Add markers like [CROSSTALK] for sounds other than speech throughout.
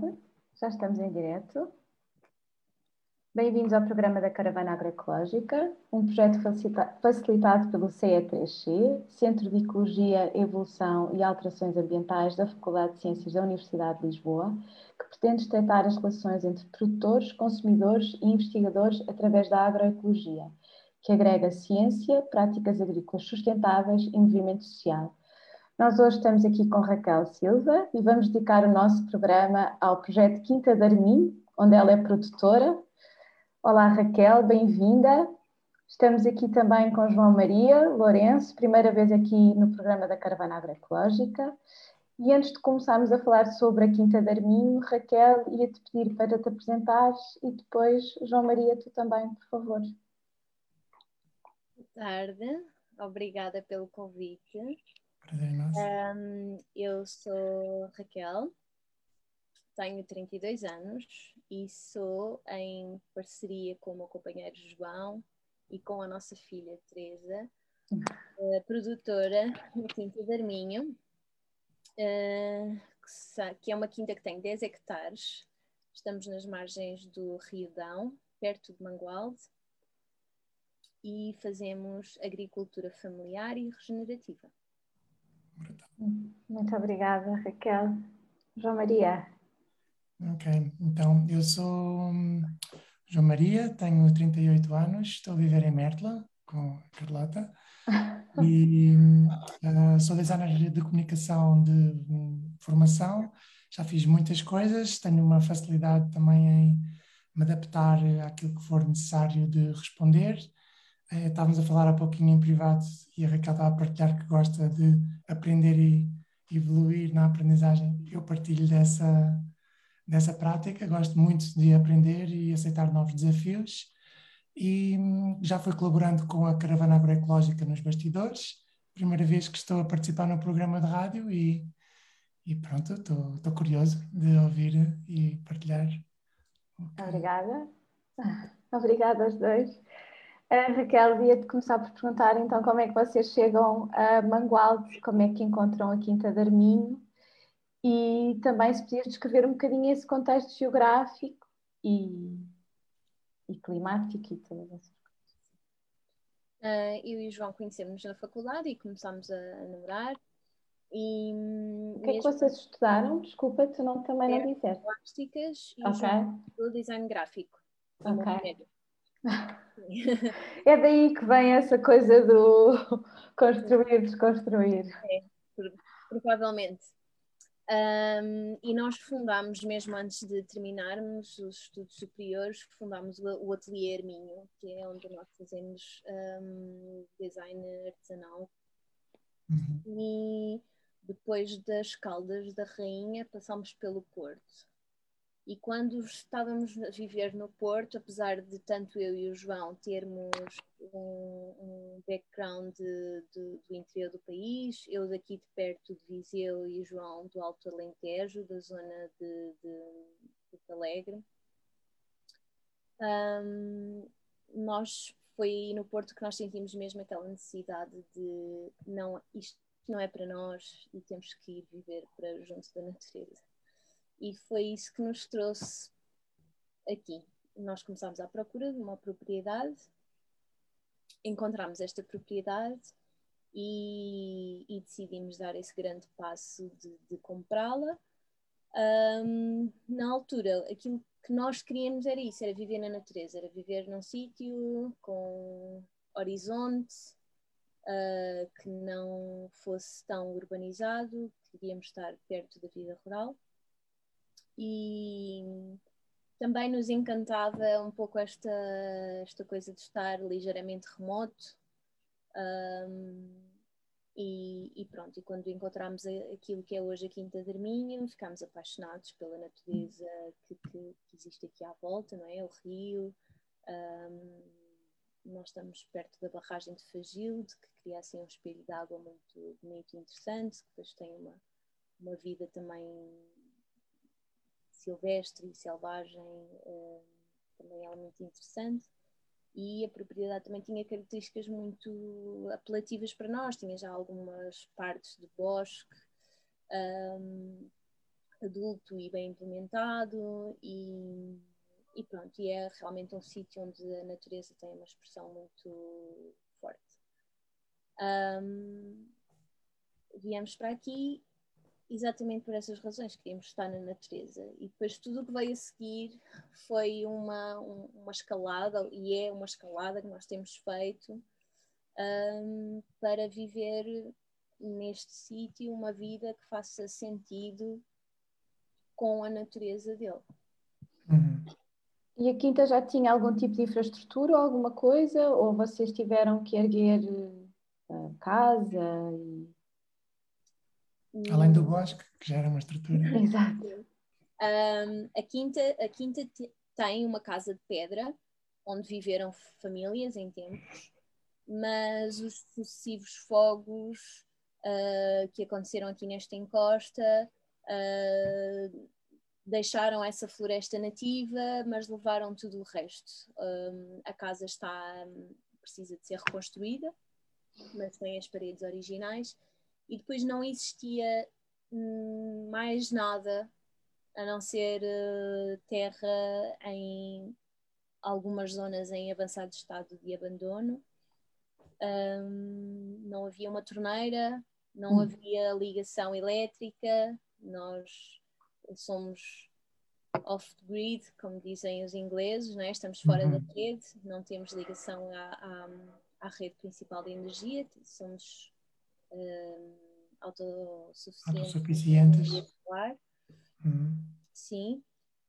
tarde, já estamos em direto. Bem-vindos ao programa da Caravana Agroecológica, um projeto facilitado pelo CE3C, Centro de Ecologia, Evolução e Alterações Ambientais da Faculdade de Ciências da Universidade de Lisboa, que pretende estreitar as relações entre produtores, consumidores e investigadores através da agroecologia, que agrega ciência, práticas agrícolas sustentáveis e movimento social nós hoje estamos aqui com Raquel Silva e vamos dedicar o nosso programa ao projeto Quinta de Armin, onde ela é produtora. Olá Raquel, bem-vinda. Estamos aqui também com João Maria Lourenço, primeira vez aqui no programa da Caravana Agroecológica. E antes de começarmos a falar sobre a Quinta de Arminho, Raquel, ia-te pedir para te apresentares e depois, João Maria, tu também, por favor. Boa tarde, obrigada pelo convite. Um, eu sou Raquel, tenho 32 anos e sou em parceria com o meu companheiro João e com a nossa filha Teresa, uh, produtora no Quinta de Arminho, uh, que é uma quinta que tem 10 hectares. Estamos nas margens do Rio Dão, perto de Mangualde, e fazemos agricultura familiar e regenerativa. Muito obrigada, Raquel. João Maria. Ok, então eu sou hum, João Maria, tenho 38 anos, estou a viver em Mertla com a Carlota [LAUGHS] e uh, sou designer de comunicação de um, formação. Já fiz muitas coisas, tenho uma facilidade também em me adaptar àquilo que for necessário de responder é, estávamos a falar há pouquinho em privado e a Raquel estava a partilhar que gosta de aprender e evoluir na aprendizagem. Eu partilho dessa, dessa prática, gosto muito de aprender e aceitar novos desafios e hum, já fui colaborando com a Caravana Agroecológica nos bastidores. Primeira vez que estou a participar no programa de rádio e, e pronto, estou curioso de ouvir e partilhar. Obrigada. [LAUGHS] Obrigada aos dois. Uh, Raquel, ia-te começar por perguntar então como é que vocês chegam a Mangualde, como é que encontram a Quinta de Arminho e também se podias descrever um bocadinho esse contexto geográfico e, e climático e todas essas coisas. Uh, eu e o João conhecemos na faculdade e começámos a, a namorar. E, o que é que vocês estudaram? Desculpa, tu não, também não disseste. Plásticas e okay. o design gráfico. Ok. [LAUGHS] É daí que vem essa coisa do [LAUGHS] construir, desconstruir. É, provavelmente. Um, e nós fundámos, mesmo antes de terminarmos os estudos superiores, fundámos o, o Atelier Minho, que é onde nós fazemos um, design artesanal. Uhum. E depois das Caldas da Rainha, passámos pelo Porto. E quando estávamos a viver no Porto, apesar de tanto eu e o João termos um, um background de, de, do interior do país, eu daqui de perto de Viseu e o João do Alto Alentejo, da zona de, de, de Alegre, um, nós foi no Porto que nós sentimos mesmo aquela necessidade de não, isto não é para nós e temos que ir viver para junto da natureza. E foi isso que nos trouxe aqui. Nós começámos à procura de uma propriedade, encontramos esta propriedade e, e decidimos dar esse grande passo de, de comprá-la. Um, na altura, aquilo que nós queríamos era isso, era viver na natureza, era viver num sítio com horizonte, uh, que não fosse tão urbanizado, queríamos estar perto da vida rural e também nos encantava um pouco esta, esta coisa de estar ligeiramente remoto. Um, e, e, pronto, e quando encontramos aquilo que é hoje a Quinta de ficámos apaixonados pela natureza que, que, que, existe aqui à volta, não é? O rio. Um, nós estamos perto da barragem de Fagilde, que cria assim um espelho de água muito bonito e interessante, que depois tem uma, uma vida também silvestre e selvagem uh, também era muito interessante e a propriedade também tinha características muito apelativas para nós, tinha já algumas partes de bosque, um, adulto e bem implementado e, e pronto, e é realmente um sítio onde a natureza tem uma expressão muito forte. Um, viemos para aqui exatamente por essas razões, queríamos estar na natureza. E depois tudo o que veio a seguir foi uma, uma escalada, e é uma escalada que nós temos feito um, para viver neste sítio uma vida que faça sentido com a natureza dele. Uhum. E a Quinta já tinha algum tipo de infraestrutura ou alguma coisa? Ou vocês tiveram que erguer uh, casa? E... Além do bosque, que já era uma estrutura. [LAUGHS] Exato. Um, a Quinta, a quinta tem uma casa de pedra onde viveram famílias em tempos, mas os sucessivos fogos uh, que aconteceram aqui nesta encosta uh, deixaram essa floresta nativa, mas levaram tudo o resto. Um, a casa está precisa de ser reconstruída, mas tem as paredes originais e depois não existia hum, mais nada a não ser uh, terra em algumas zonas em avançado estado de abandono. Um, não havia uma torneira, não hum. havia ligação elétrica, nós somos off-grid, como dizem os ingleses, né? estamos fora uhum. da rede, não temos ligação à, à, à, rede principal de energia, somos uh, autossuficientes. autossuficientes. Uhum. Sim,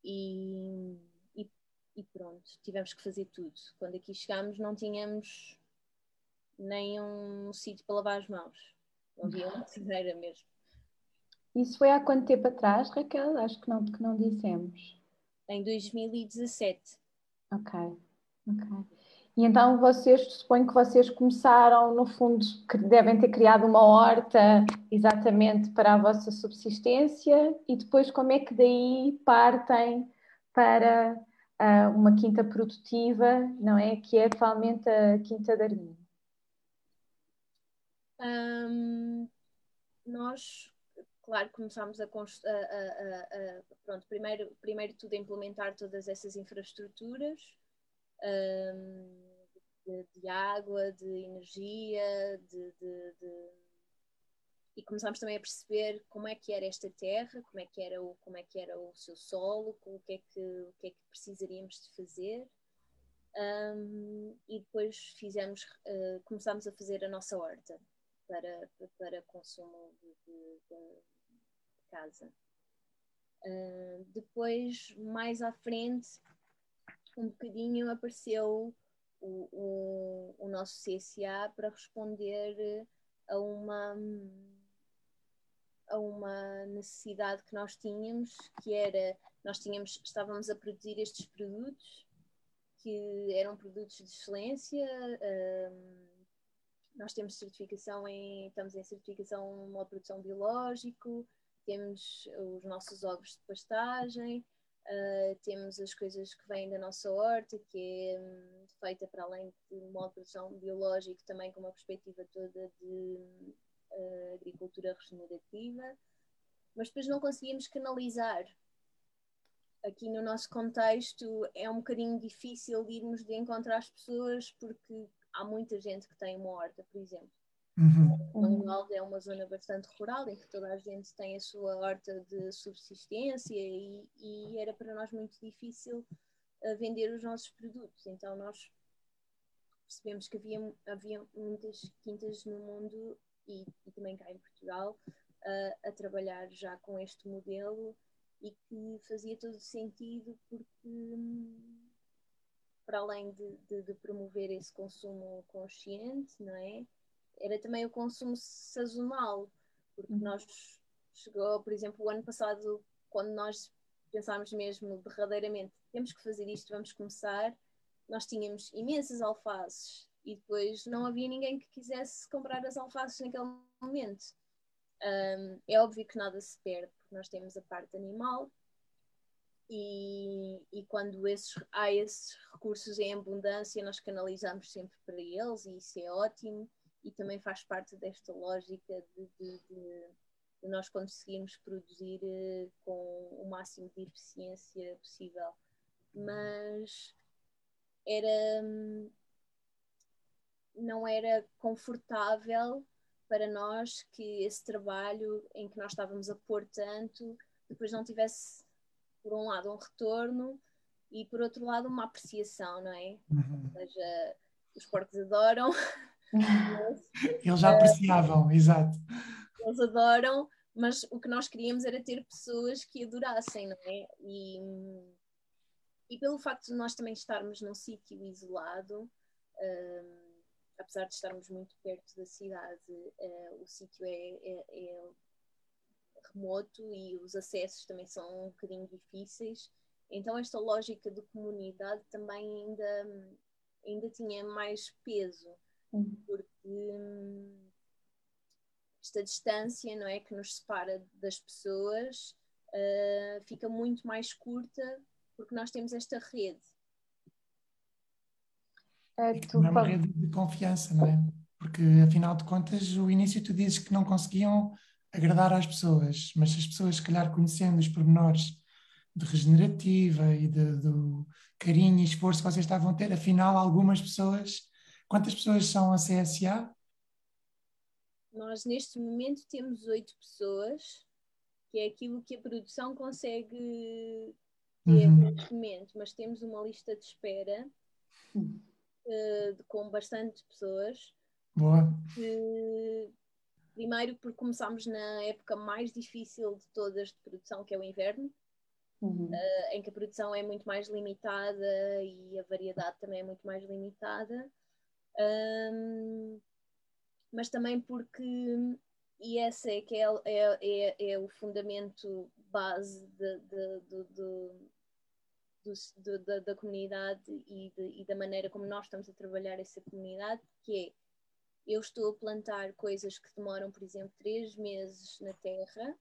e, e, e, pronto, tivemos que fazer tudo. Quando aqui chegámos, não tínhamos nem um sítio para lavar as mãos, não havia uma cadeira mesmo. Isso foi há quanto tempo atrás, Raquel? Acho que não, que não dissemos. Em 2017. Ok, ok. E então vocês, suponho que vocês começaram, no fundo, que devem ter criado uma horta exatamente para a vossa subsistência e depois como é que daí partem para uh, uma quinta produtiva, não é? Que é atualmente a Quinta da Arminho. Um, nós claro, começámos a, a, a, a, pronto, primeiro, primeiro tudo a implementar todas essas infraestruturas um, de, de, água, de energia, de, de, de, e começámos também a perceber como é que era esta terra, como é que era o, como é que era o seu solo, o que é que, o que, é que precisaríamos de fazer. Um, e depois fizemos, uh, começámos a fazer a nossa horta para, para consumo de, casa. Uh, depois, mais à frente, um bocadinho apareceu o, o, o nosso CSA para responder a uma a uma necessidade que nós tínhamos, que era nós tínhamos, estávamos a produzir estes produtos que eram produtos de excelência. Um, nós temos certificação em, estamos em certificação uma produção biológico, temos os nossos ovos de pastagem, uh, temos as coisas que vêm da nossa horta, que é um, feita para além de uma produção biológica, também com uma perspectiva toda de uh, agricultura regenerativa, mas depois não conseguimos canalizar. Aqui no nosso contexto é um bocadinho difícil irmos de encontrar as pessoas porque há muita gente que tem uma horta, por exemplo. Uhum. Mangualde é uma zona bastante rural em que toda a gente tem a sua horta de subsistência e, e era para nós muito difícil uh, vender os nossos produtos. Então nós percebemos que havia, havia muitas quintas no mundo e, e também cá em Portugal uh, a trabalhar já com este modelo e que fazia todo sentido porque hum, para além de, de, de promover esse consumo consciente, não é? Era também o consumo sazonal, porque uhum. nós chegou, por exemplo, o ano passado, quando nós pensámos mesmo derradeiramente, temos que fazer isto, vamos começar, nós tínhamos imensas alfaces e depois não havia ninguém que quisesse comprar as alfaces naquele momento. Um, é óbvio que nada se perde, porque nós temos a parte animal e, e quando esses, há esses recursos em abundância, nós canalizamos sempre para eles e isso é ótimo e também faz parte desta lógica de, de, de, de nós conseguirmos produzir uh, com o máximo de eficiência possível. Mas era não era confortável para nós que esse trabalho em que nós estávamos a pôr tanto depois não tivesse por um lado um retorno e por outro lado uma apreciação, não é? Uhum. Ou seja, os porcos adoram. [LAUGHS] [LAUGHS] Eles já apreciavam, exato. Eles adoram, mas o que nós queríamos era ter pessoas que adorassem, não é? E, e pelo facto de nós também estarmos num sítio isolado, um, apesar de estarmos muito perto da cidade, uh, o sítio é, é, é remoto e os acessos também são um bocadinho difíceis. Então esta lógica de comunidade também ainda, ainda tinha mais peso, porque hum, esta distância não é, que nos separa das pessoas uh, fica muito mais curta porque nós temos esta rede. É, tu é uma rede de confiança, não é? Porque afinal de contas, o início tu dizes que não conseguiam agradar às pessoas, mas as pessoas, se calhar, conhecendo os pormenores de regenerativa e de, do carinho e esforço que vocês estavam a ter, afinal, algumas pessoas. Quantas pessoas são a CSA? Nós, neste momento, temos oito pessoas, que é aquilo que a produção consegue ter uhum. neste momento, mas temos uma lista de espera uh, com bastante pessoas. Boa. Que Primeiro porque começámos na época mais difícil de todas de produção, que é o inverno, uhum. uh, em que a produção é muito mais limitada e a variedade também é muito mais limitada. Um, mas também porque, e esse é que é, é, é, é o fundamento base de, de, de, do, da, da, comunidade e, e, da maneira como nós estamos a trabalhar essa comunidade, que é eu estou a plantar coisas que demoram, por exemplo, três meses na terra,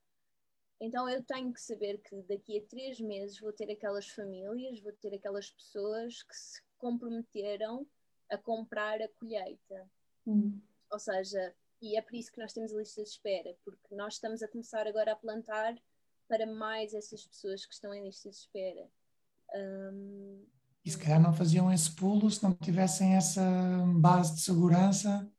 então eu tenho que saber que daqui a três meses vou ter aquelas famílias, vou ter aquelas pessoas que se comprometeram a comprar a colheita. Hum. Ou seja, e é por isso que nós temos a lista de espera, porque nós estamos a começar agora a plantar para mais essas pessoas que estão em lista de espera. Um, e se calhar não faziam esse pulo se não tivessem essa base de segurança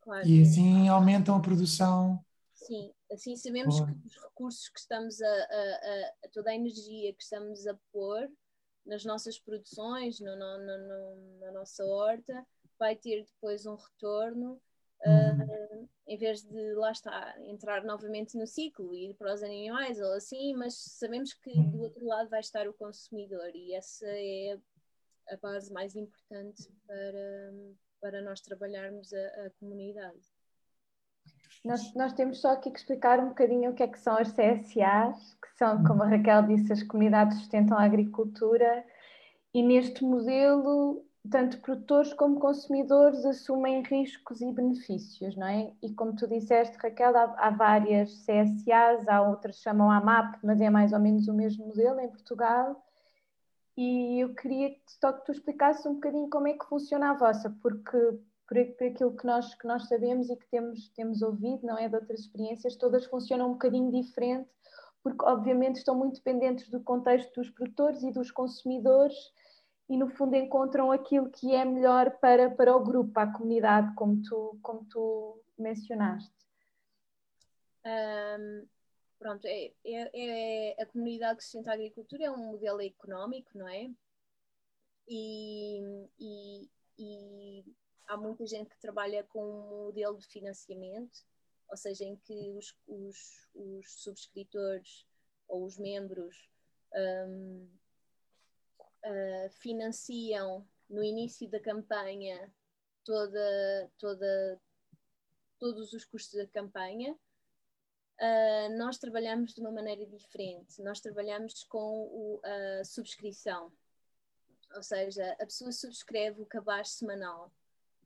Claro. E assim aumentam a produção. Sim, assim sabemos Boa. que os recursos que estamos a, a, a, toda a energia que estamos a pôr nas nossas produções, no, no, no, na nossa horta, vai ter depois um retorno, uhum. uh, em vez de lá está, entrar novamente no ciclo, ir para os animais ou assim, mas sabemos que uhum. do outro lado vai estar o consumidor e essa é a base mais importante para para nós trabalharmos a, a comunidade. Nós, nós, temos só aqui que explicar um bocadinho o que é que são as CSAs, que são, como a Raquel disse, as comunidades que sustentam a agricultura, e neste modelo, tanto produtores como consumidores assumem riscos e benefícios, não é? E como tu disseste, Raquel, há, há várias CSAs, há outras que chamam AMAP, mas é mais ou menos o mesmo modelo em Portugal, e eu queria só que tu explicasses um bocadinho como é que funciona a vossa, porque por, por aquilo que nós, que nós sabemos e que temos, temos ouvido, não é, de outras experiências, todas funcionam um bocadinho diferente, porque obviamente estão muito dependentes do contexto dos produtores e dos consumidores e no fundo encontram aquilo que é melhor para, para o grupo, para a comunidade, como tu, como tu mencionaste. Um, pronto, é, é, é, a comunidade que sustenta a agricultura é um modelo económico, não é? E, e, e, há muita gente que trabalha com um modelo de financiamento, ou seja, em que os, os, os subscritores ou os membros um, uh, ah, financiam no início da campanha toda, toda, todos os custos da campanha uh, nós trabalhamos de uma maneira diferente. Nós trabalhamos com o, a subscrição, ou seja, a pessoa subscreve o cabaz semanal.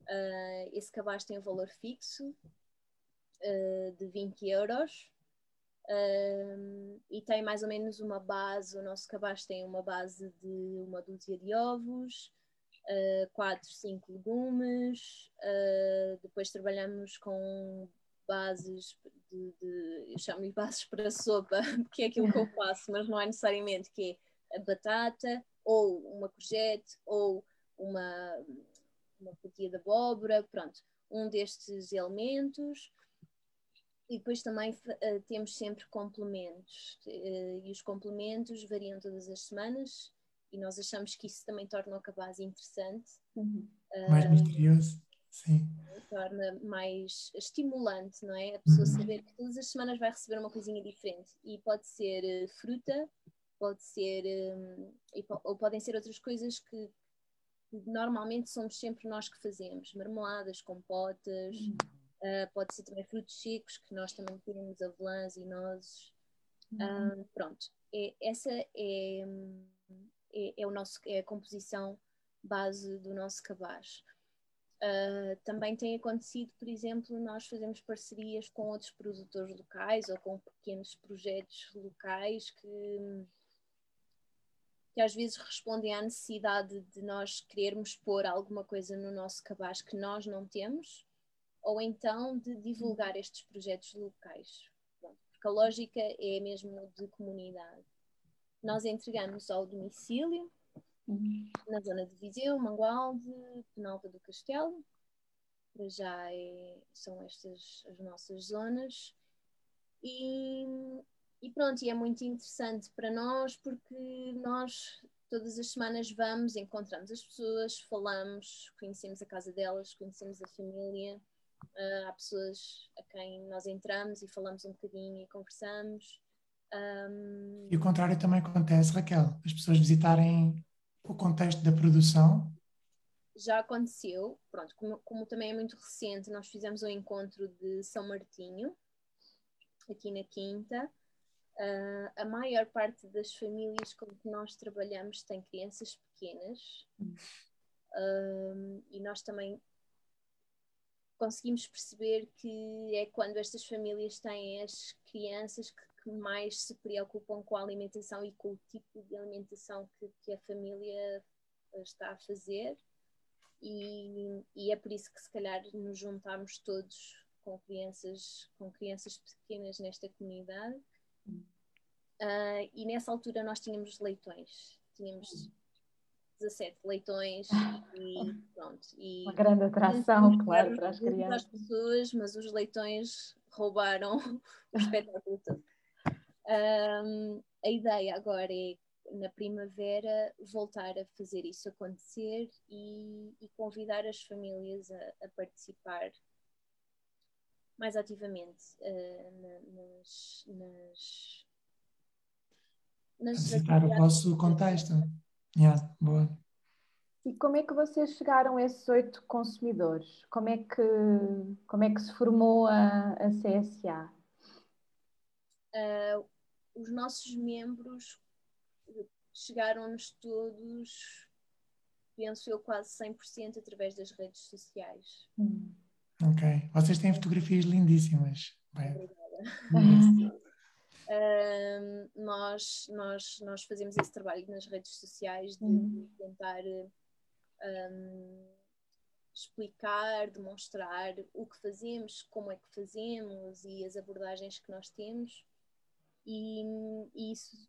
Uh, esse cabaz tem um valor fixo uh, de 20 euros. Uh, e tem mais ou menos uma base, o nosso cabaz tem uma base de uma dúzia de ovos, uh, quatro, cinco legumes, depois trabalhamos com bases de, de eu chamo-lhe bases para sopa, [LAUGHS] que é aquilo que eu faço, mas não é necessariamente que é a batata, ou uma courgette, ou uma, uma fatia de abóbora, pronto, um destes elementos. E depois também uh, temos sempre complementos, uh, e os complementos variam todas as semanas, e nós achamos que isso também torna o cabaz interessante. Uhum. Uh, mais misterioso, sim. Torna mais estimulante, não é? A pessoa uhum. saber que todas as semanas vai receber uma coisinha diferente, e pode ser fruta, pode ser, um, ou podem ser outras coisas que normalmente somos sempre nós que fazemos, marmeladas, compotas, uhum. uh, pode ser também frutos secos, que nós também temos avelãs e nozes. Uhum. Uh, pronto, é, essa é, é, é, o nosso, é a composição base do nosso cabaz. Uh, também tem acontecido, por exemplo, nós fazemos parcerias com outros produtores locais ou com pequenos projetos locais que que às vezes respondem à necessidade de nós querermos pôr alguma coisa no nosso cabaz que nós não temos, ou então de divulgar estes projetos locais. Porque a lógica é mesmo de comunidade. Nós entregamos ao domicílio, uhum. na zona de Viseu, Mangualde, Penalva do Castelo, para já é, são estas as nossas zonas. E, e pronto, e é muito interessante para nós porque nós todas as semanas vamos, encontramos as pessoas, falamos, conhecemos a casa delas, conhecemos a família. Uh, há pessoas a quem nós entramos e falamos um bocadinho e conversamos. Um... E o contrário também acontece, Raquel, as pessoas visitarem o contexto da produção. Já aconteceu, pronto, como, como também é muito recente, nós fizemos um encontro de São Martinho, aqui na Quinta, Uh, a maior parte das famílias com que nós trabalhamos tem crianças pequenas. Uh, e nós também conseguimos perceber que é quando estas famílias têm as crianças que, que mais se preocupam com a alimentação e com o tipo de alimentação que, que a família está a fazer. E, e, é por isso que se calhar nos juntamos todos com crianças com crianças pequenas nesta comunidade Uh, e nessa altura nós tínhamos leitões, tínhamos 17 leitões e pronto. E Uma grande atração, claro, para as crianças. Para as pessoas, mas os leitões roubaram [LAUGHS] o espetáculo todo. Um, a ideia agora é, na primavera, voltar a fazer isso acontecer e, e convidar as famílias a, a participar mais ativamente uh, nas, nas visitar o vosso contexto. Yeah, boa. E como é que vocês chegaram a esses oito consumidores? Como é que, como é que se formou a, a CSA? Uh, os nossos membros chegaram-nos todos, penso eu, quase 100% através das redes sociais. Hum. Ok. Vocês têm fotografias lindíssimas. Bem. Obrigada. nós, nós, nós fazemos esse trabalho nas redes sociais de, uhum. de tentar um, explicar, demonstrar o que fazemos, como é que fazemos e as abordagens que nós temos. E, e isso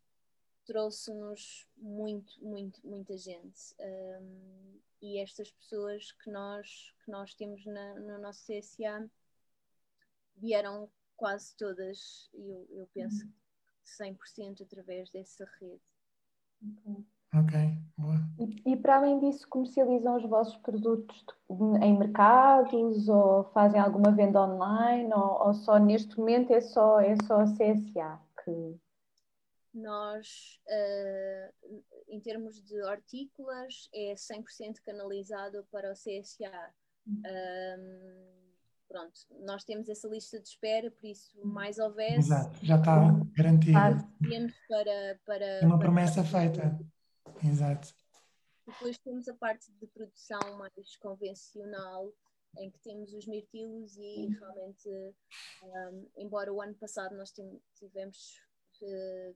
trouxe-nos muito, muito, muita gente. Um, e estas pessoas que nós, que nós temos na, no nosso CSA vieram quase todas, eu, eu penso, 100% através dessa rede. Ok, boa. E, e, para além disso, comercializam os vossos produtos em mercados ou fazem alguma venda online ou, ou só neste momento é só, é só a CSA que... Nós, uh, em termos de hortícolas, é 100% canalizado para o CSA. Uhum. Um, pronto, nós temos essa lista de espera, por isso, mais houvesse. Exato, já está garantido. Para, para. É uma promessa para... feita. Exato. Depois temos a parte de produção mais convencional, em que temos os mirtilos e realmente, um, embora o ano passado nós tivemos, uh,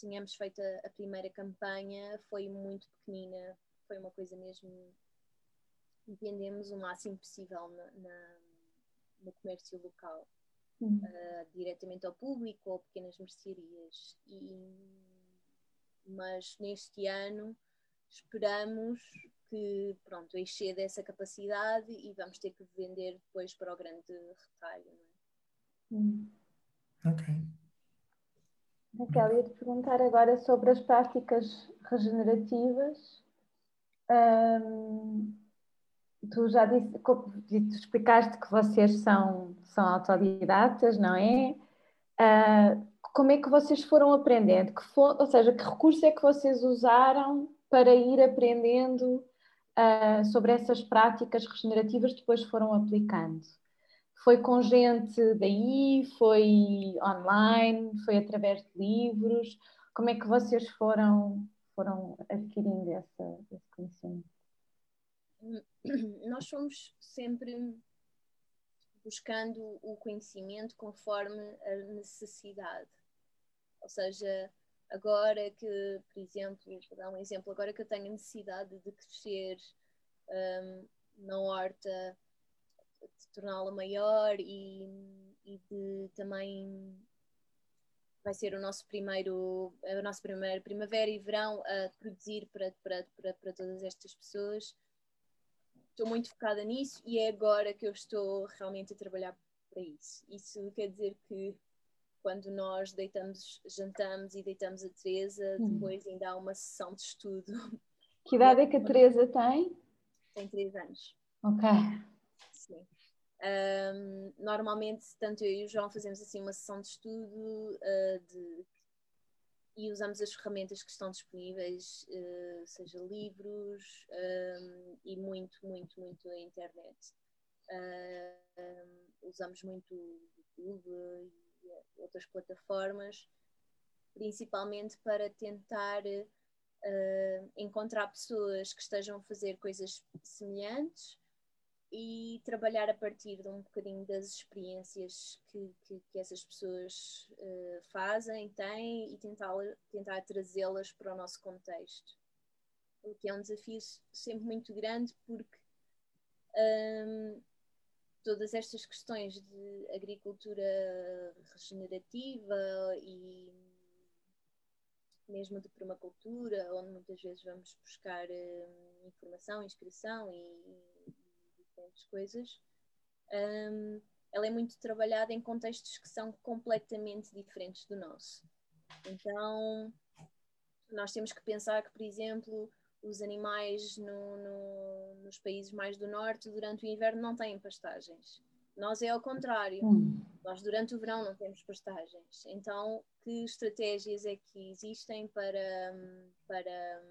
tínhamos feito a, a, primeira campanha, foi muito pequenina, foi uma coisa mesmo, entendemos o máximo possível na, na no comércio local. uh, diretamente ao público ou pequenas mercearias. E, mas neste ano esperamos que pronto, exceda essa capacidade e vamos ter que vender depois para o grande retalho. É? Hum. Ok. Raquel, ia-te perguntar agora sobre as práticas regenerativas. Tu já disse, tu explicaste que vocês são, são autodidatas, não é? Uh, como é que vocês foram aprendendo? Que for, ou seja, que recurso é que vocês usaram para ir aprendendo uh, sobre essas práticas regenerativas depois foram aplicando? Foi com gente daí? Foi online? Foi através de livros? Como é que vocês foram, foram adquirindo essa, esse conhecimento? Nós fomos sempre buscando o conhecimento conforme a necessidade. Ou seja, agora que, por exemplo, vou dar um exemplo, agora que eu tenho necessidade de crescer um, na horta, de torná-la maior e, e de também vai ser o nosso primeiro, a nossa primeira primavera e verão a produzir para, para, para, para todas estas pessoas. Estou muito focada nisso e é agora que eu estou realmente a trabalhar para isso. Isso quer dizer que quando nós deitamos, jantamos e deitamos a Teresa, hum. depois ainda há uma sessão de estudo. Que idade é que a [LAUGHS] Teresa tem? Tem três anos. Ok. Um, normalmente, tanto eu e o João fazemos assim uma sessão de estudo uh, de, e usamos as ferramentas que estão disponíveis, uh, seja livros um, e muito, muito, muito a internet. Um, usamos muito YouTube e outras plataformas, principalmente para tentar uh, encontrar pessoas que estejam a fazer coisas semelhantes e trabalhar a partir de um bocadinho das experiências que, que, que essas pessoas uh, fazem, têm e tentar, tentar trazê-las para o nosso contexto. O que é um desafio sempre muito grande porque um, todas estas questões de agricultura regenerativa e mesmo de permacultura, onde muitas vezes vamos buscar uh, informação, inscrição e, diferentes coisas, um, ela é muito trabalhada em contextos que são completamente diferentes do nosso. Então, nós temos que pensar que, por exemplo, os animais no, no, nos países mais do norte durante o inverno não têm pastagens. Nós é ao contrário. Hum. Nós durante o verão não temos pastagens. Então, que estratégias é que existem para, para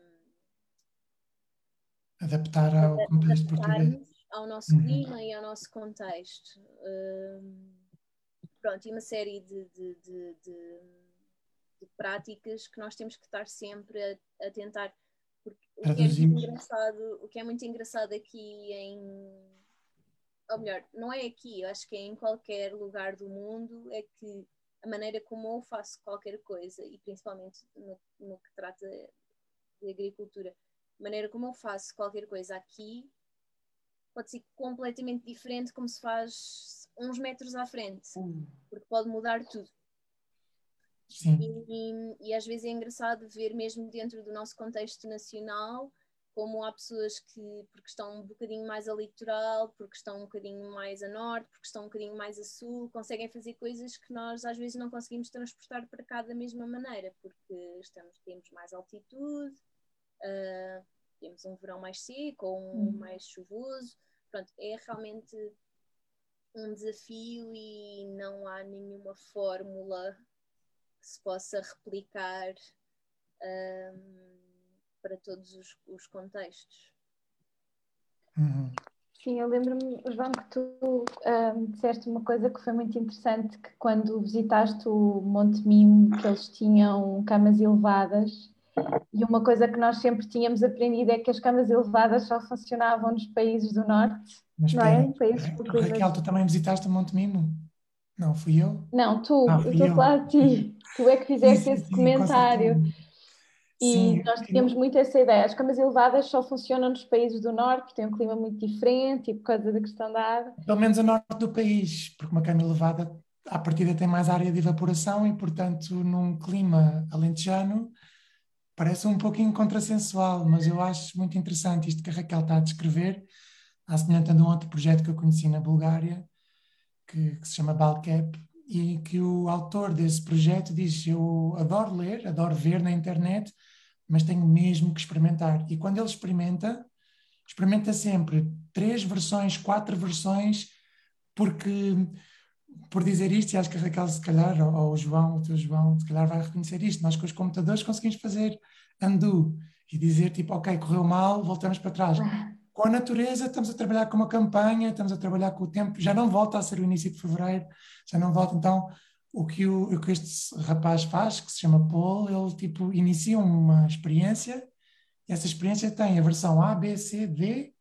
adaptar ao contexto português? Ao nosso uhum. clima e ao nosso contexto. Um, pronto, e uma série de, de, de, de, práticas que nós temos que estar sempre a, a tentar. Porque o que, é muito engraçado, o que é muito engraçado aqui em ou melhor, não é aqui, eu acho que é em qualquer lugar do mundo, é que a maneira como eu faço qualquer coisa, e principalmente no, no que trata de agricultura, a maneira como eu faço qualquer coisa aqui pode ser completamente diferente como se faz uns metros à frente, porque pode mudar tudo. E, e, e, às vezes é engraçado ver mesmo dentro do nosso contexto nacional como há pessoas que, porque estão um bocadinho mais a litoral, porque estão um bocadinho mais a norte, porque estão um bocadinho mais a sul, conseguem fazer coisas que nós às vezes não conseguimos transportar para cá da mesma maneira, porque estamos, temos mais altitude, uh, temos um verão mais seco ou um hum. mais chuvoso. Pronto, é realmente um desafio e não há nenhuma fórmula que se possa replicar. Um, para todos os, os contextos. Uhum. Sim, eu lembro-me, João, que tu um, disseste uma coisa que foi muito interessante, que quando visitaste o Monte Mimo, que eles tinham camas elevadas, e uma coisa que nós sempre tínhamos aprendido é que as camas elevadas só funcionavam nos países do Norte, Mas, não é? Países Raquel, tu também visitaste o Monte Mimo? Não, fui eu? Não, tu, ah, eu estou a falar de ti. [LAUGHS] Tu é que fizeste sim, esse sim, comentário. E Sim, nós tínhamos muito essa ideia. As camas elevadas só funcionam nos países do norte, porque têm um clima muito diferente e por causa da questão da água. Pelo menos a norte do país, porque uma cama elevada à partida tem mais área de evaporação e, portanto, num clima alentejano, parece um pouquinho contrassensual, mas eu acho muito interessante isto que a Raquel está a descrever, à semelhança de um outro projeto que eu conheci na Bulgária, que, que se chama Balcap, e que o autor desse projeto diz: Eu adoro ler, adoro ver na internet, mas tenho mesmo que experimentar. E quando ele experimenta, experimenta sempre três versões, quatro versões, porque por dizer isto, e acho que a Raquel, se calhar, ou, ou o João, o teu João, se calhar vai reconhecer isto, nós com os computadores conseguimos fazer undo e dizer tipo, ok, correu mal, voltamos para trás. Com a natureza estamos a trabalhar com uma campanha, estamos a trabalhar com o tempo, já não volta a ser o início de fevereiro, já não volta, então o que, o, o que este rapaz faz, que se chama Paul, ele tipo inicia uma experiência, e essa experiência tem a versão A, B, C, D,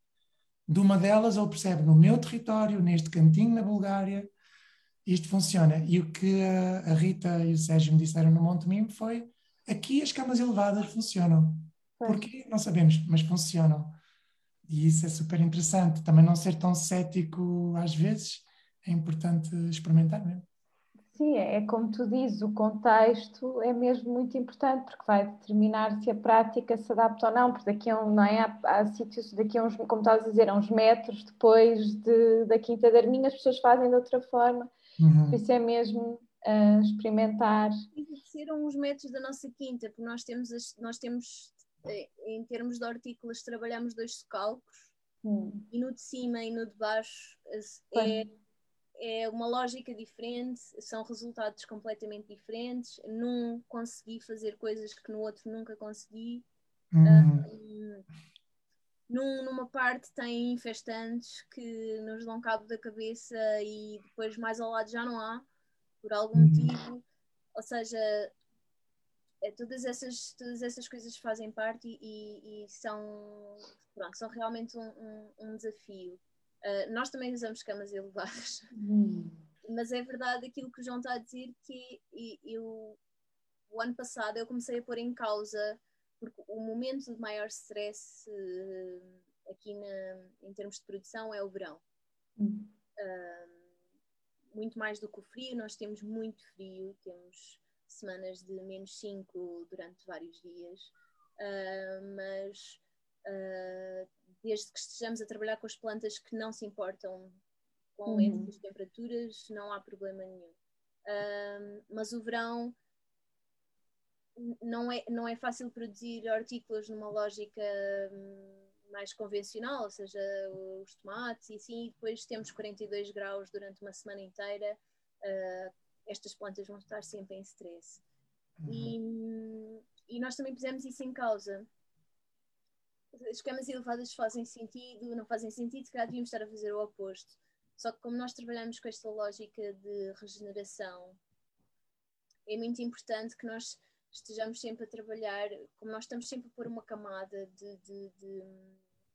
de uma delas ele percebe no meu território, neste cantinho na Bulgária, isto funciona. E o que a Rita e o Sérgio me disseram no Monte Mimo foi aqui as camas elevadas funcionam. Porquê? Não sabemos, mas funcionam. E isso é super interessante. Também não ser tão cético às vezes, é importante experimentar mesmo. Sim, é, é como tu dizes, o contexto é mesmo muito importante porque vai determinar se a prática se adapta ou não, porque daqui a um, não é? Há, há sítios, daqui a uns, como estavas a dizer, a uns metros depois de, da Quinta da Arminha, as pessoas fazem de outra forma Uhum. Por isso é mesmo uh, experimentar. Ser uns metros da nossa quinta, porque nós temos, as, nós temos eh, em termos de hortícolas, trabalhamos dois socalcos hum. e no de cima e no de baixo é, é uma lógica diferente, são resultados completamente diferentes. Num consegui fazer coisas que no outro nunca consegui. Uhum. Num, numa parte tem infestantes que nos dão cabo da cabeça e depois mais ao lado já não há, por algum motivo. Ou seja, é, todas, essas, todas essas coisas fazem parte e, e, são, pronto, são realmente um, um, um desafio. Uh, nós também usamos camas elevadas, uhum. mas é verdade aquilo que o João está a dizer que eu, o ano passado eu comecei a pôr em causa porque o momento de maior stress uh, aqui na, em termos de produção é o verão. Uhum. Uh, muito mais do que o frio, nós temos muito frio, temos semanas de menos 5 durante vários dias, uh, mas desde que estejamos a trabalhar com as plantas que não se importam com uhum. essas temperaturas, não há problema nenhum. mas o verão não é, não é fácil produzir hortícolas numa lógica hum, mais convencional, ou seja, os tomates e assim, e depois temos 42 graus durante uma semana inteira, uh, estas plantas vão estar sempre em stress. Uhum. E, e nós também pusemos isso em causa. As camas elevadas fazem sentido, não fazem sentido, se calhar devíamos estar a fazer o oposto. Só que como nós trabalhamos com esta lógica de regeneração, é muito importante que nós estejamos sempre a trabalhar, como nós estamos sempre a pôr uma camada de, de, de,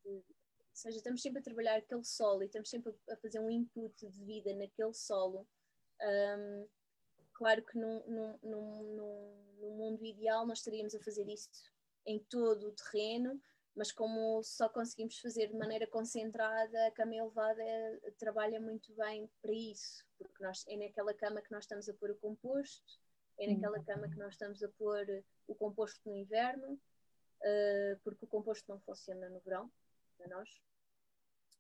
de ou seja, estamos sempre a trabalhar aquele solo e estamos sempre a fazer um input de vida naquele solo. Um, claro que num, num, num, num, mundo ideal nós estaríamos a fazer isso em todo o terreno, mas como só conseguimos fazer de maneira concentrada, a cama elevada trabalha muito bem para isso, porque nós, é naquela cama que nós estamos a pôr o composto, é naquela cama que nós estamos a pôr o composto no inverno, uh, porque o composto não funciona no verão, para nós.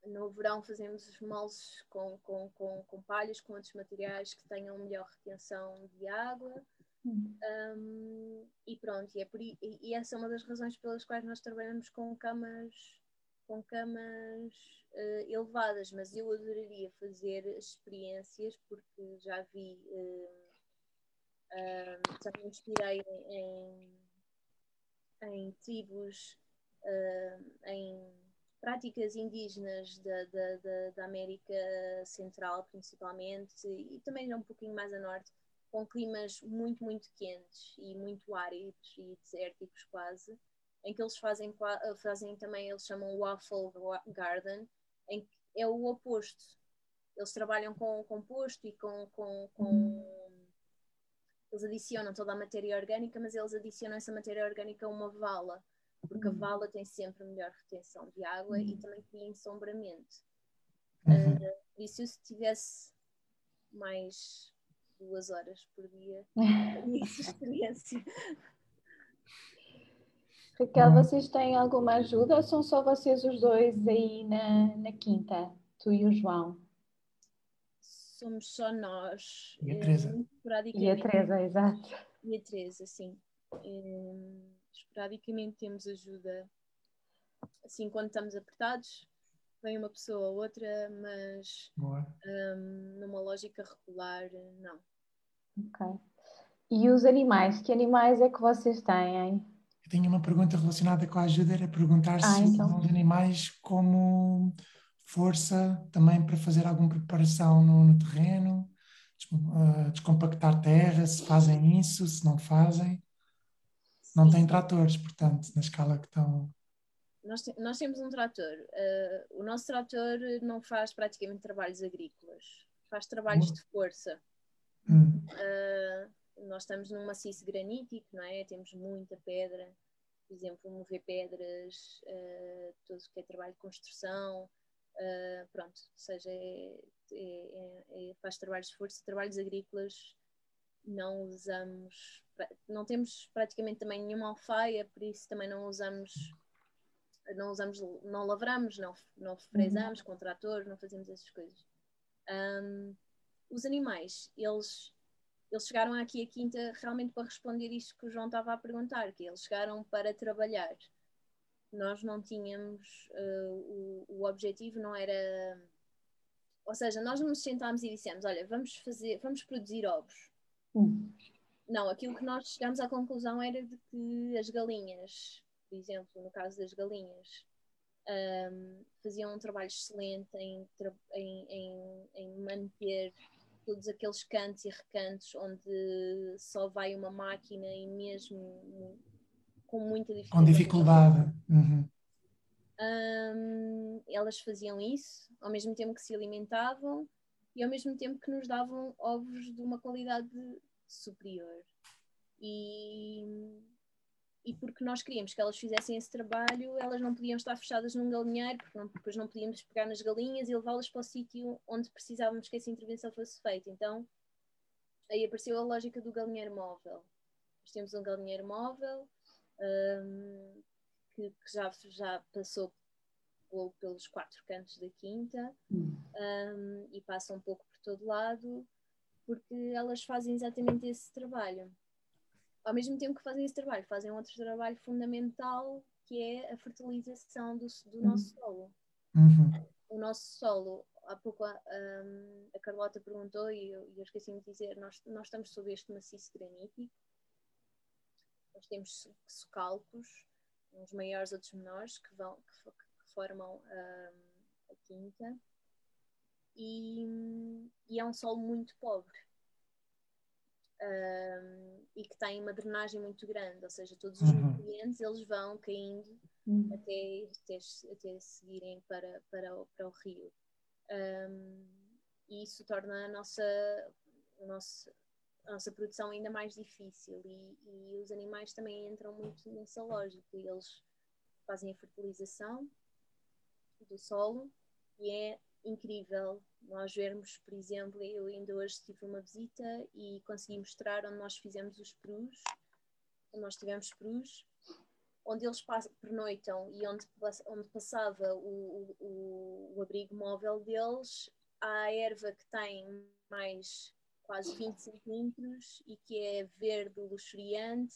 No verão fazemos os moldes com, com, com, com palhas, com outros materiais que tenham melhor retenção de água. Um, uhum. e pronto, e, é por, e, e, essa é uma das razões pelas quais nós trabalhamos com camas com camas uh, elevadas, mas eu adoraria fazer experiências porque já vi uh, já me inspirei em, em tribos, uh, em práticas indígenas da, da, da, América Central, principalmente, e também um pouquinho mais a norte, com climas muito, muito quentes e muito áridos e desérticos quase, em que eles fazem, fazem também, eles chamam Waffle Garden, em que é o oposto. Eles trabalham com composto e com, com, com uhum eles adicionam toda a matéria orgânica, mas eles adicionam essa matéria orgânica a uma vala, porque uhum. a vala tem sempre melhor retenção de água uhum. e também cria ensombramento. Uhum. Uh, e se eu tivesse mais duas horas por dia [LAUGHS] essa experiência. Raquel, vocês têm alguma ajuda ou são só vocês os dois aí na, na quinta, tu e o João? Somos só nós. E a Teresa. E a Teresa, exato. E a Teresa, sim. Um, esporadicamente temos ajuda assim quando estamos apertados, vem uma pessoa ou outra, mas um, numa lógica regular, não. Ok. E os animais? Que animais é que vocês têm? Eu tenho uma pergunta relacionada com a ajuda, era perguntar ah, se então. os animais como força também para fazer alguma preparação no, no terreno, uh, descompactar terra, se fazem isso, se não fazem. Não têm tratores, portanto, na escala que estão nós, te, nós temos um trator. Uh, o nosso trator não faz praticamente trabalhos agrícolas, faz trabalhos de força. Uh, nós estamos num maciço granítico, não é? Temos muita pedra, por exemplo, mover pedras, uh, tudo que é trabalho de construção, uh, pronto, ou seja, é, é, é, faz trabalhos de força, trabalhos agrícolas não usamos, não temos praticamente também nenhuma alfaia, por isso também não usamos não usamos, não lavramos, não, não fresamos uhum. com trator, não fazemos essas coisas. Um, os animais, eles, eles chegaram aqui a quinta realmente para responder isto que o João estava a perguntar, que eles chegaram para trabalhar. Nós não tínhamos, uh, o, o objetivo não era, ou seja, nós não nos sentámos e dissemos, olha, vamos fazer, vamos produzir ovos. Uhum. Não, aquilo que nós chegamos à conclusão era de que as galinhas por exemplo, no caso das galinhas, um, faziam um trabalho excelente em, em, em, em, manter todos aqueles cantos e recantos onde só vai uma máquina e mesmo com muita dificuldade. Com dificuldade. Uhum. Um, elas faziam isso, ao mesmo tempo que se alimentavam e ao mesmo tempo que nos davam ovos de uma qualidade superior. E e porque nós queríamos que elas fizessem esse trabalho, elas não podiam estar fechadas num galinheiro, porque não, depois não podíamos pegar nas galinhas e levá-las para o sítio onde precisávamos que essa intervenção fosse feita. Então, aí apareceu a lógica do galinheiro móvel. Nós temos um galinheiro móvel um, que, que, já, já passou pelos quatro cantos da quinta um, e passa um pouco por todo lado, porque elas fazem exatamente esse trabalho ao mesmo tempo que fazem esse trabalho, fazem outro trabalho fundamental que é a fertilização do, do uhum. nosso solo. Uhum. O nosso solo, há pouco um, a Carlota perguntou e eu, eu esqueci de dizer, nós, nós estamos sob este maciço granítico, nós temos socalcos, uns maiores, outros menores, que, vão, que, que formam um, a quinta, e, e é um solo muito pobre um, e que tem uma drenagem muito grande, ou seja, todos os uhum. nutrientes eles vão caindo uhum. até, até, até seguirem para, para, o, para o rio. Um, e isso torna a nossa, a nossa, a nossa produção ainda mais difícil e, e os animais também entram muito nessa lógica. Eles fazem a fertilização do solo e é incrível nós vermos, por exemplo, eu ainda hoje tive uma visita e consegui mostrar onde nós fizemos os perus, onde nós tivemos perus, onde eles pernoitam e onde, onde passava o, o, o abrigo móvel deles, a erva que tem mais quase 20 centímetros e que é verde luxuriante,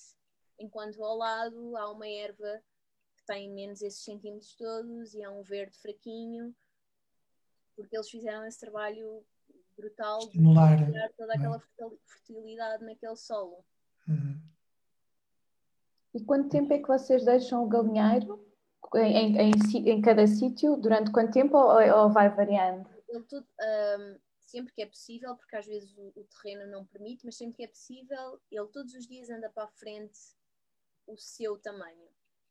enquanto ao lado há uma erva que tem menos esses centímetros todos e é um verde fraquinho porque eles fizeram esse trabalho brutal Estimular, de criar toda aquela é? fertilidade naquele solo. Uhum. E quanto tempo é que vocês deixam o galinheiro em, em, em cada sítio? Durante quanto tempo ou, ou vai variando? Tudo, um, sempre que é possível, porque às vezes o, o, terreno não permite, mas sempre que é possível, ele todos os dias anda para a frente o seu tamanho.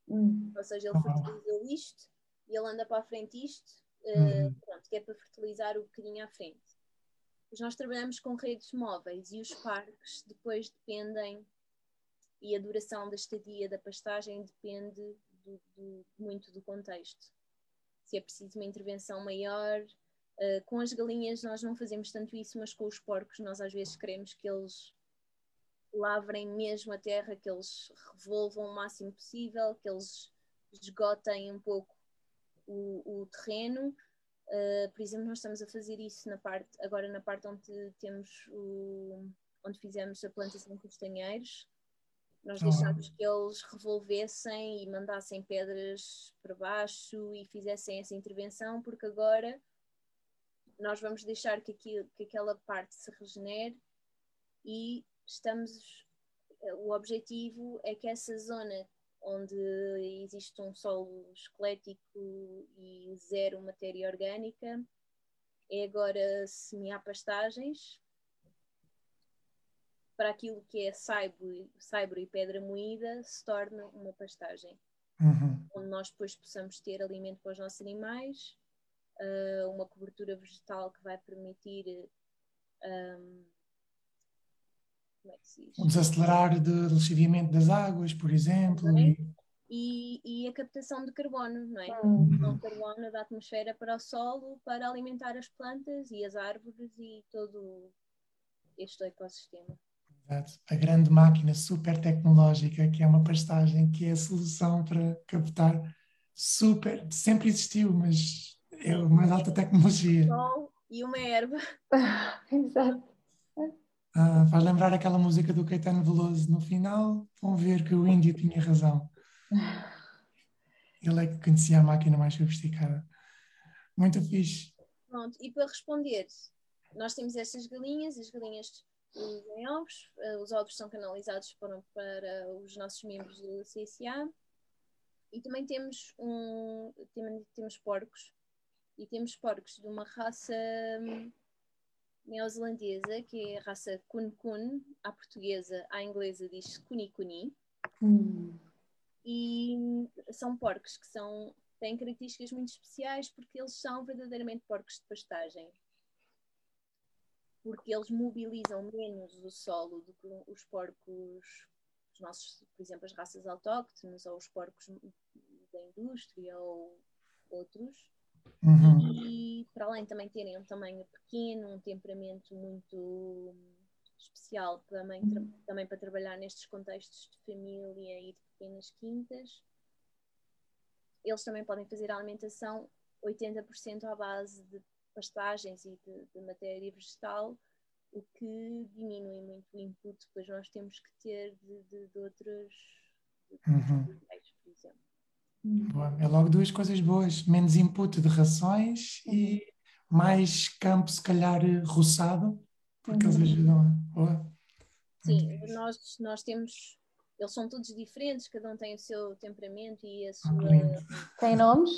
Hum. Ou seja, ele fertiliza isto e ele anda para a frente isto uhum. pronto, que é para fertilizar o bocadinho à frente. Mas nós trabalhamos com redes móveis e os parques depois dependem, e a duração da estadia da pastagem depende do, do, muito do contexto. Se é preciso uma intervenção maior, Uh, com as galinhas nós não fazemos tanto isso, mas com os porcos nós às vezes queremos que eles lavrem mesmo a terra, que eles revolvam o máximo possível, que eles esgotem um pouco o, o terreno. Uh, por exemplo, nós estamos a fazer isso na parte, agora na parte onde temos o, onde fizemos a plantação de castanheiros. Nós deixámos que eles revolvessem e mandassem pedras para baixo e fizessem essa intervenção, porque agora nós vamos deixar que, aquilo, que aquela parte se regenere e estamos. O objetivo é que essa zona onde existe um solo esquelético e zero matéria orgânica, é agora semear pastagens para aquilo que é saibro, saibro e pedra moída se torna uma pastagem. Uhum. Onde nós depois possamos ter alimento para os nossos animais, uh, uma cobertura vegetal que vai permitir um, como é que se diz? Um desacelerar de lixiviamento das águas, por exemplo. E, e, a captação de carbono, não é? Uhum. O carbono da atmosfera para o solo para alimentar as plantas e as árvores e todo este ecossistema. Exato. A grande máquina super tecnológica que é uma pastagem, que é a solução para captar super, sempre existiu, mas é a mais alta tecnologia. Sol e uma erva. [LAUGHS] Exato. Ah, faz lembrar aquela música do Caetano Veloso no final, vão ver que o índio tinha razão. Ele é que conhecia a máquina mais sofisticada. Muito fixe. Pronto, e para responder, nós temos estas galinhas, as galinhas em ovos, ah, os ovos são canalizados para, para os nossos membros do CSA e também temos um temos porcos e temos porcos de uma raça hum, neozelandesa, que é a raça Kun Kun, à portuguesa, à inglesa diz Kuni Kuni. Hum. E são porcos que são, têm características muito especiais porque eles são verdadeiramente porcos de pastagem. Porque eles mobilizam menos o solo do que os porcos, os nossos, por exemplo, as raças autóctones ou os porcos da indústria ou outros Uhum. E para além também terem um tamanho pequeno, um temperamento muito especial também, também para trabalhar nestes contextos de família e de pequenas quintas, eles também podem fazer a alimentação 80% à base de pastagens e de, de, matéria vegetal, o que diminui muito o input depois nós temos que ter de, de, de outros, de, uhum. por exemplo. É logo duas coisas boas: menos input de rações e mais campo, se calhar, roçado, porque uhum. eles ajudam a. Boa. Sim, nós, nós temos. Eles são todos diferentes, cada um tem o seu temperamento e a sua. Tem nomes?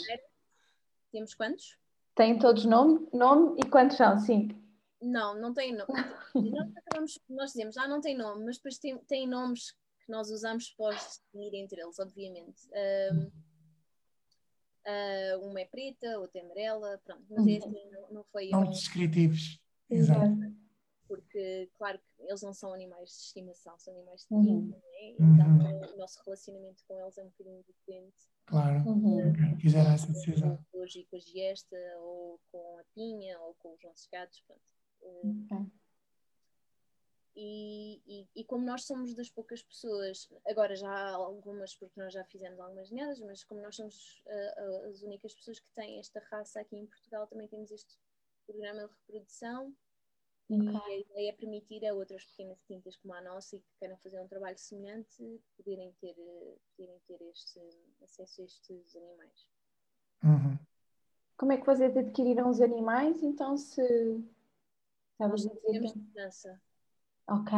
Temos quantos? Têm todos nome, nome e quantos são? Sim. Não, não tem nome. nós, acabamos, nós dizemos, ah, não tem nome, mas depois tem, tem nomes que nós usamos para distinguir entre eles, obviamente. Um, Uh, uma é preta, outra é amarela, pronto, mas uhum. não, não foi. Não um... descritivos. Exato. Porque, claro que eles não são animais de estimação, são animais de uhum. né? então uhum. o nosso relacionamento com eles é um bocadinho diferente. Claro, uhum. quiser essa decisão. Hoje com a giesta, ou com a pinha, ou com os nossos gatos, pronto. Uh, e, e, e, como nós somos das poucas pessoas, agora já há algumas, porque nós já fizemos algumas ninhadas, mas como nós somos uh, as únicas pessoas que têm esta raça aqui em Portugal, também temos este programa de reprodução. Okay. E a ideia é permitir a outras pequenas tintas como a nossa e que queiram fazer um trabalho semelhante poderem ter, poderem ter este, acesso a estes animais. Uhum. Como é que vocês adquiriram os animais? Então, se. Estavas a dizer. Temos mudança. Ok.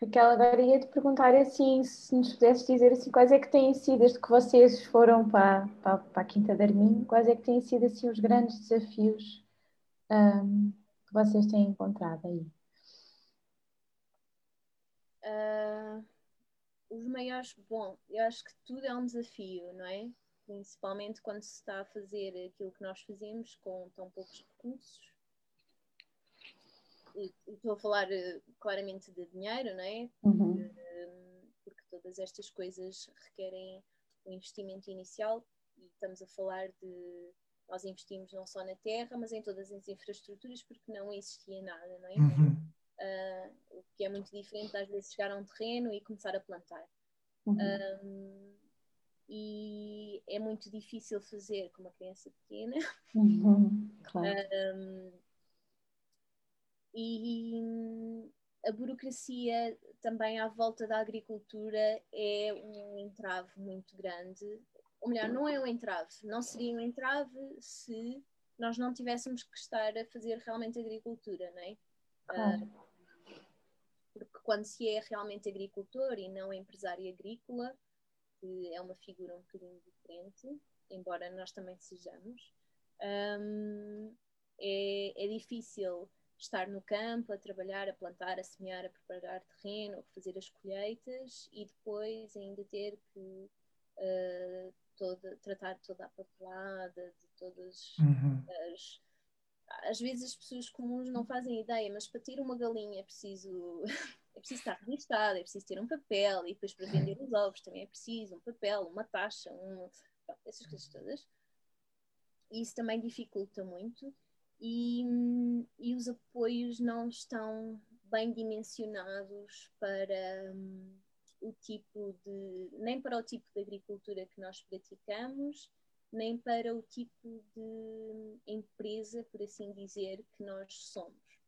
Raquel, agora ia te perguntar assim, se nos pudesses dizer assim, quais é que têm sido, desde que vocês foram para, para, para a Quinta de Arminho, quais é que têm sido assim os grandes desafios um, que vocês têm encontrado aí? Uh, os maiores, bom, eu acho que tudo é um desafio, não é? Principalmente quando se está a fazer aquilo que nós fazemos com tão poucos recursos estou a falar eh, claramente de dinheiro, não é? Uhum. Porque, porque todas estas coisas requerem um investimento inicial e estamos a falar de Nós investimos não só na terra, mas em todas as infraestruturas, porque não existia nada, não é? Uhum. Uh, o que é muito diferente às vezes chegar a um terreno e começar a plantar. Uhum. Um, e é muito difícil fazer com uma criança pequena. Uhum. [LAUGHS] Claro. Um, e a burocracia também à volta da agricultura é um entrave muito grande. Ou melhor, não é um entrave. Não seria um entrave se nós não tivéssemos que estar a fazer realmente agricultura, não é? Claro. Uh, porque quando se é realmente agricultor e não empresário agrícola, que é uma figura um bocadinho diferente, embora nós também sejamos, um, é, é difícil estar no campo, a trabalhar, a plantar, a semear, a preparar terreno, a fazer as colheitas e depois ainda ter que uh, toda, tratar toda a papelada, de todas Uhum. as. Às vezes as pessoas comuns não fazem ideia, mas para ter uma galinha é preciso, [LAUGHS] é preciso estar registada, é preciso ter um papel e depois para vender os ovos também é preciso um papel, uma taxa, um, essas coisas todas. E isso também dificulta muito e, e os apoios não estão bem dimensionados para hum, o tipo de nem para o tipo de agricultura que nós praticamos nem para o tipo de empresa por assim dizer que nós somos.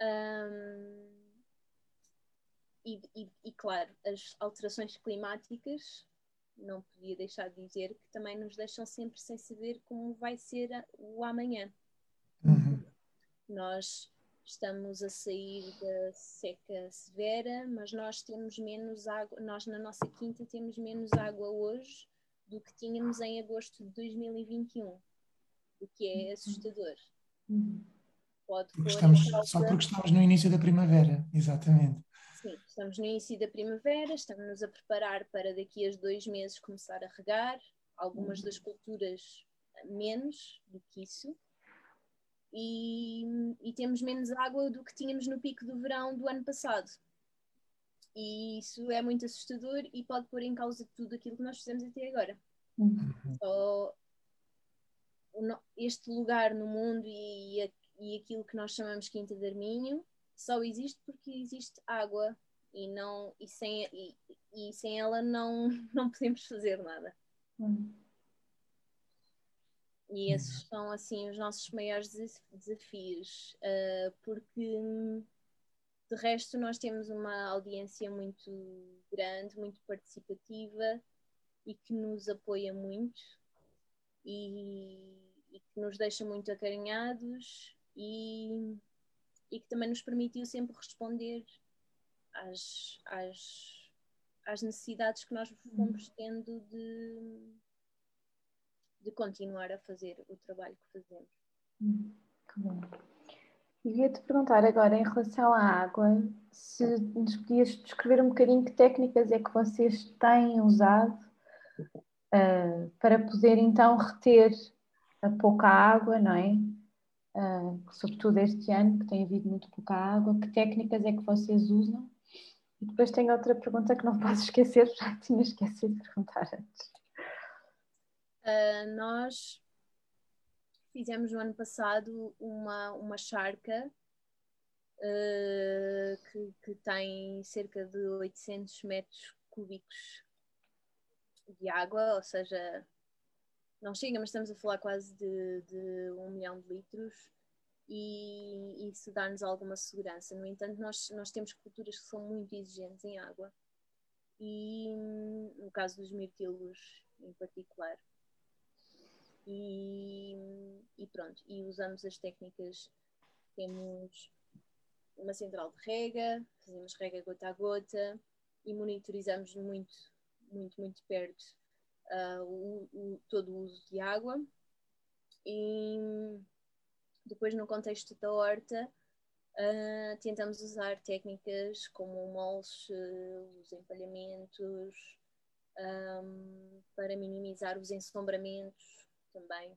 Hum, e, e, e claro as alterações climáticas não podia deixar de dizer que também nos deixam sempre sem saber como vai ser o amanhã. Uhum. Nós estamos a sair da seca severa, mas nós temos menos água, nós na nossa quinta temos menos água hoje do que tínhamos em agosto de 2021, o que é assustador. Uhum. Pode Porque estamos, causa- só porque estamos no início da primavera, exatamente. Sim, estamos no início da primavera, estamos-nos a preparar para daqui a dois meses começar a regar, algumas das culturas menos do que isso, e, e temos menos água do que tínhamos no pico do verão do ano passado. E isso é muito assustador e pode pôr em causa tudo aquilo que nós fizemos até agora. Uhum. Só este lugar no mundo e, e aquilo que nós chamamos Quinta de Arminho só existe porque existe água e não e sem e, e sem ela não [LAUGHS] não podemos fazer nada Uhum. e esses são assim os nossos maiores des- desafios ah, porque hum, de resto nós temos uma audiência muito grande muito participativa e que nos apoia muito e, e que nos deixa muito acarinhados e, e que também nos permitiu sempre responder às, às, às necessidades que nós fomos tendo de, de continuar a fazer o trabalho que fazemos. Hum, que bom. Ia-te perguntar agora, em relação à água, se nos podias descrever um bocadinho que técnicas é que vocês têm usado ah, para poder então reter a pouca água, não é? Ah, sobretudo este ano, que tem havido muito pouca água, que técnicas é que vocês usam? E depois tenho outra pergunta que não [LAUGHS] posso esquecer, já tinha esquecido de perguntar antes. Ah, nós fizemos no ano passado uma, uma charca ah, que, que tem cerca de 800 metros cúbicos de água, ou seja, não chega, mas estamos a falar quase de, de um milhão de litros e isso dá-nos alguma segurança. No entanto, nós, nós temos culturas que são muito exigentes em água e no caso dos mirtilos em particular. E, e pronto, e usamos as técnicas, temos uma central de rega, fazemos rega gota a gota e monitorizamos muito, muito, muito perto uh, o, o, todo o uso de água. E depois, no contexto da horta, uh, tentamos usar técnicas como o mulch, uh, os empalhamentos, um, para minimizar os ensombramentos também,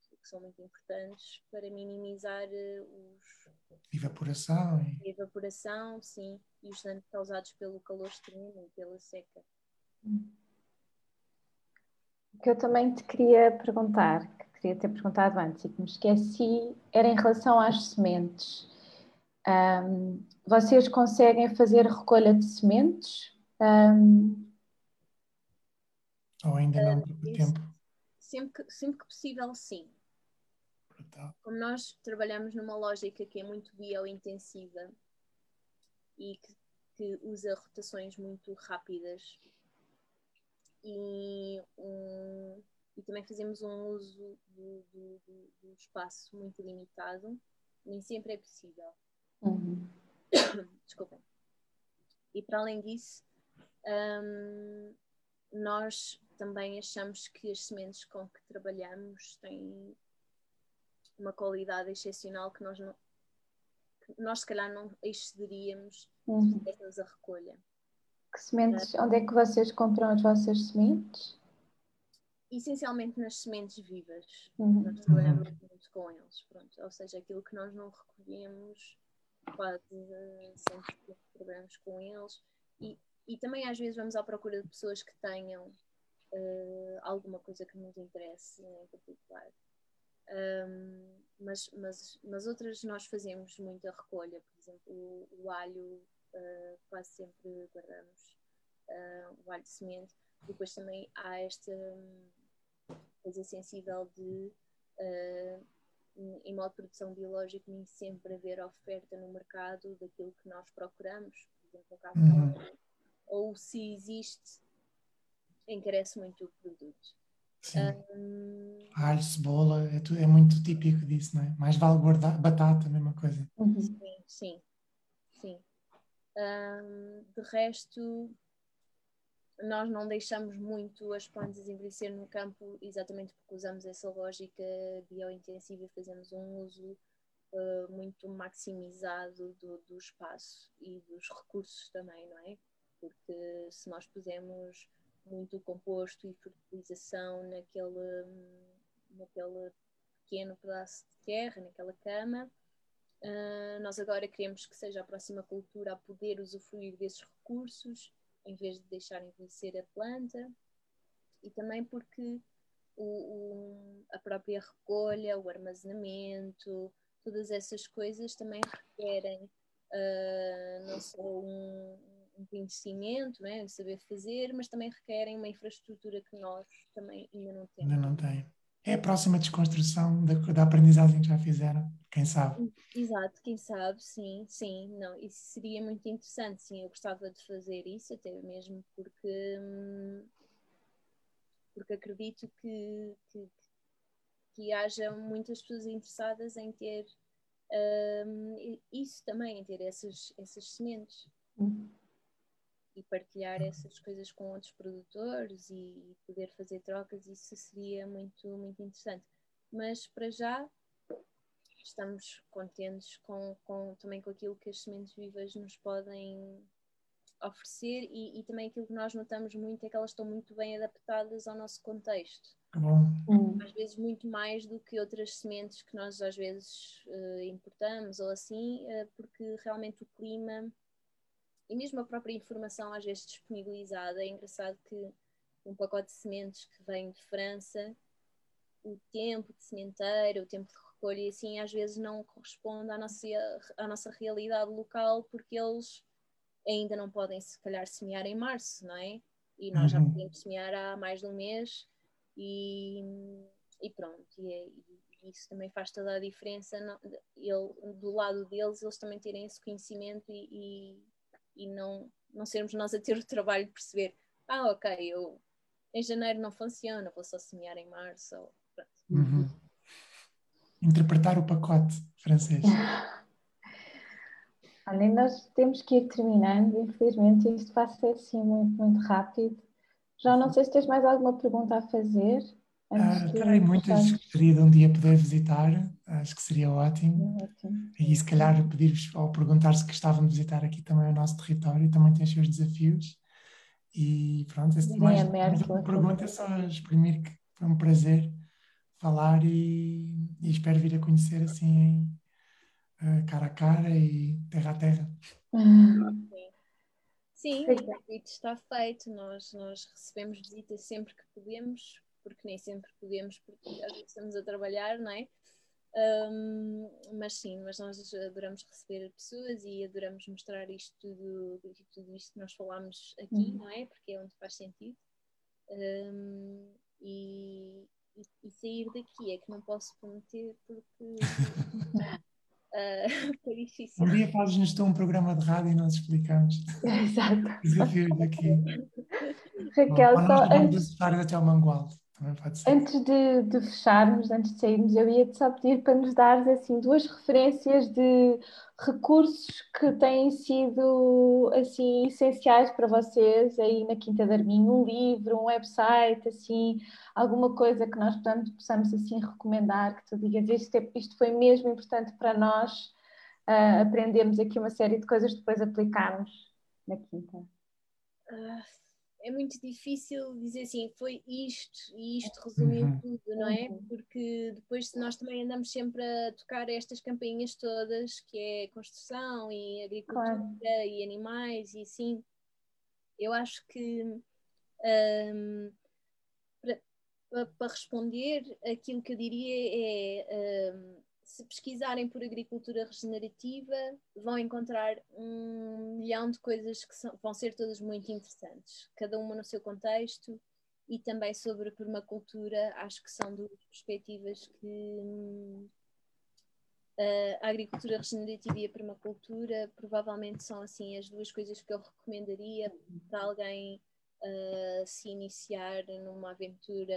que são muito importantes, para minimizar os, Evaporação. evaporação, sim, e os danos causados pelo calor extremo e pela seca. Hum. O que eu também te queria perguntar, que queria ter perguntado antes e que me esqueci, era em relação às sementes. Um, vocês conseguem fazer recolha de sementes? Um... Ou ainda não, por uh, tempo? Sempre que, sempre que possível, sim. Como nós trabalhamos numa lógica que é muito biointensiva e que, que usa rotações muito rápidas e, um, e também fazemos um uso do, do, do, do, espaço muito limitado, nem sempre é possível. Uhum. [COUGHS] Desculpem. E para além disso, um, nós também achamos que as sementes com que trabalhamos têm uma qualidade excepcional que nós não que nós se calhar não excederíamos uhum. se fizéssemos a recolha. Que sementes, onde é que vocês compram as vossas sementes? Essencialmente nas sementes vivas. Uhum. Nós trabalhamos uhum. muito com eles, pronto. Ou seja, aquilo que nós não recolhemos, quase sempre trabalhamos com eles. E, e também às vezes vamos à procura de pessoas que tenham uh, alguma coisa que nos interesse em particular. Um, mas, mas, mas outras nós fazemos muita recolha, por exemplo, o, o alho uh, quase sempre guardamos, uh, o alho de semente. Depois também há esta um, coisa sensível de, uh, em modo de produção biológica, nem sempre haver oferta no mercado daquilo que nós procuramos, por exemplo, o café, uhum. ou se existe, encarece muito o produto. Um... Alho, cebola, é, tu, é, muito típico disso, não é? Mais vale guardar batata, a mesma coisa. Uhum. Sim, sim, sim. Um, de resto, nós não deixamos muito as plantas envelhecer no campo exatamente porque usamos essa lógica biointensiva e fazemos um uso uh, muito maximizado do, do espaço e dos recursos também, não é? Porque se nós pusermos muito composto e fertilização naquele, naquele pequeno pedaço de terra, naquela cama. Uh, nós agora queremos que seja a próxima cultura a poder usufruir desses recursos em vez de deixar envelhecer a planta e também porque o, o, a própria recolha, o armazenamento, todas essas coisas também requerem uh, não só um, um conhecimento, né, saber fazer, mas também requerem uma infraestrutura que nós também ainda não temos. Ainda não tem. É a próxima desconstrução da, da aprendizagem que já fizeram, quem sabe? Exato, quem sabe, sim, sim, não, isso seria muito interessante, sim, eu gostava de fazer isso, até mesmo porque, porque acredito que, que, que haja muitas pessoas interessadas em ter um, isso também, em ter essas, essas sementes. Uhum e partilhar essas coisas com outros produtores e poder fazer trocas, isso seria muito, muito interessante. Mas para já estamos contentes com, com, também com aquilo que as sementes vivas nos podem oferecer e, e, também aquilo que nós notamos muito é que elas estão muito bem adaptadas ao nosso contexto. Bom. Às vezes muito mais do que outras sementes que nós às vezes uh, importamos ou assim, uh, porque realmente o clima e mesmo a própria informação às vezes disponibilizada. É engraçado que um pacote de sementes que vem de França, o tempo de sementeira, o tempo de recolha, e assim, às vezes não corresponde à nossa, à nossa realidade local, porque eles ainda não podem, se calhar, semear em março, não é? E nós já uhum. podemos semear há mais de um mês, e, e pronto. E, é, e isso também faz toda a diferença. Não, ele, do lado deles, eles também terem esse conhecimento e, e não, não sermos nós a ter o trabalho de perceber, ah, ok, eu em janeiro não funciona, vou só semear em março. Ou, uhum. Interpretar o pacote francês. [LAUGHS] Olha, nós temos que ir terminando, infelizmente isto vai ser assim muito, muito rápido. Já não sei se tens mais alguma pergunta a fazer. Uh, terei muitas, gostaria de um dia poder visitar, acho que seria ótimo. É ótimo. E se calhar pedir-vos ou perguntar se gostavam de visitar aqui também o nosso território, também tem os seus desafios. E pronto, esse, mais, mais uma pergunta é só exprimir que foi um prazer falar e, e espero vir a conhecer assim uh, cara a cara e terra a terra. [LAUGHS] Sim, o convite está feito, nós, nós recebemos visitas sempre que podemos porque nem sempre podemos, porque às vezes estamos a trabalhar, não é? Um, mas sim, mas nós adoramos receber pessoas e adoramos mostrar isto tudo, tudo isto que nós falamos aqui, uhum. não é? Porque é onde faz sentido. Um, e, e, e, sair daqui é que não posso prometer porque [LAUGHS] [LAUGHS] uh, foi difícil. Um dia fazes-nos um programa de rádio e nós explicamos. Exato. Desafios daqui. Raquel, Bom, só antes, até ao Mangualde. Antes de, de, fecharmos, antes de sairmos, eu ia-te só pedir para nos dar assim, duas referências de recursos que têm sido assim, essenciais para vocês aí na Quinta de Arminho, um livro, um website, assim, alguma coisa que nós portanto, possamos assim recomendar, que tu digas isto, é, isto foi mesmo importante para nós uh, aprendermos aqui uma série de coisas depois aplicarmos na Quinta. Uh é muito difícil dizer assim, foi isto e isto resumiu uhum. tudo, não é? Uhum. Porque depois nós também andamos sempre a tocar estas campainhas todas, que é construção e agricultura claro. e animais e assim. Eu acho que um, para, para, responder, aquilo que eu diria é um, se pesquisarem por agricultura regenerativa, vão encontrar um milhão de coisas que são, vão ser todas muito interessantes, cada uma no seu contexto e também sobre permacultura, acho que são duas perspectivas que hum, a agricultura regenerativa e a permacultura provavelmente são assim as duas coisas que eu recomendaria para alguém uh, se iniciar numa aventura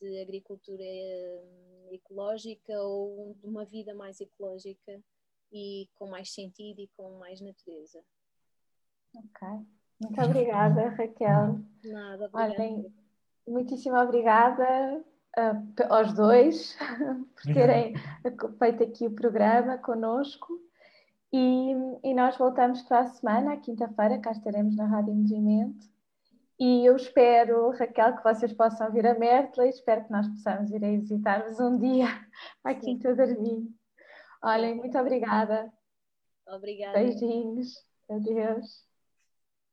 de agricultura hum, ecológica ou de uma vida mais ecológica e com mais sentido e com mais natureza. Ok. Muito obrigada, Raquel. Nada, obrigada. Olhem, muitíssimo obrigada uh, aos dois [LAUGHS] por terem [LAUGHS] feito aqui o programa conosco. E, e nós voltamos para a semana, à quinta-feira, cá estaremos na Rádio Movimento. E eu espero, Raquel, que vocês possam vir a Mértola e espero que nós possamos ir a visitar-vos um dia [LAUGHS] aqui em Arminho. Olhem, muito obrigada. Obrigada. Beijinhos. Adeus.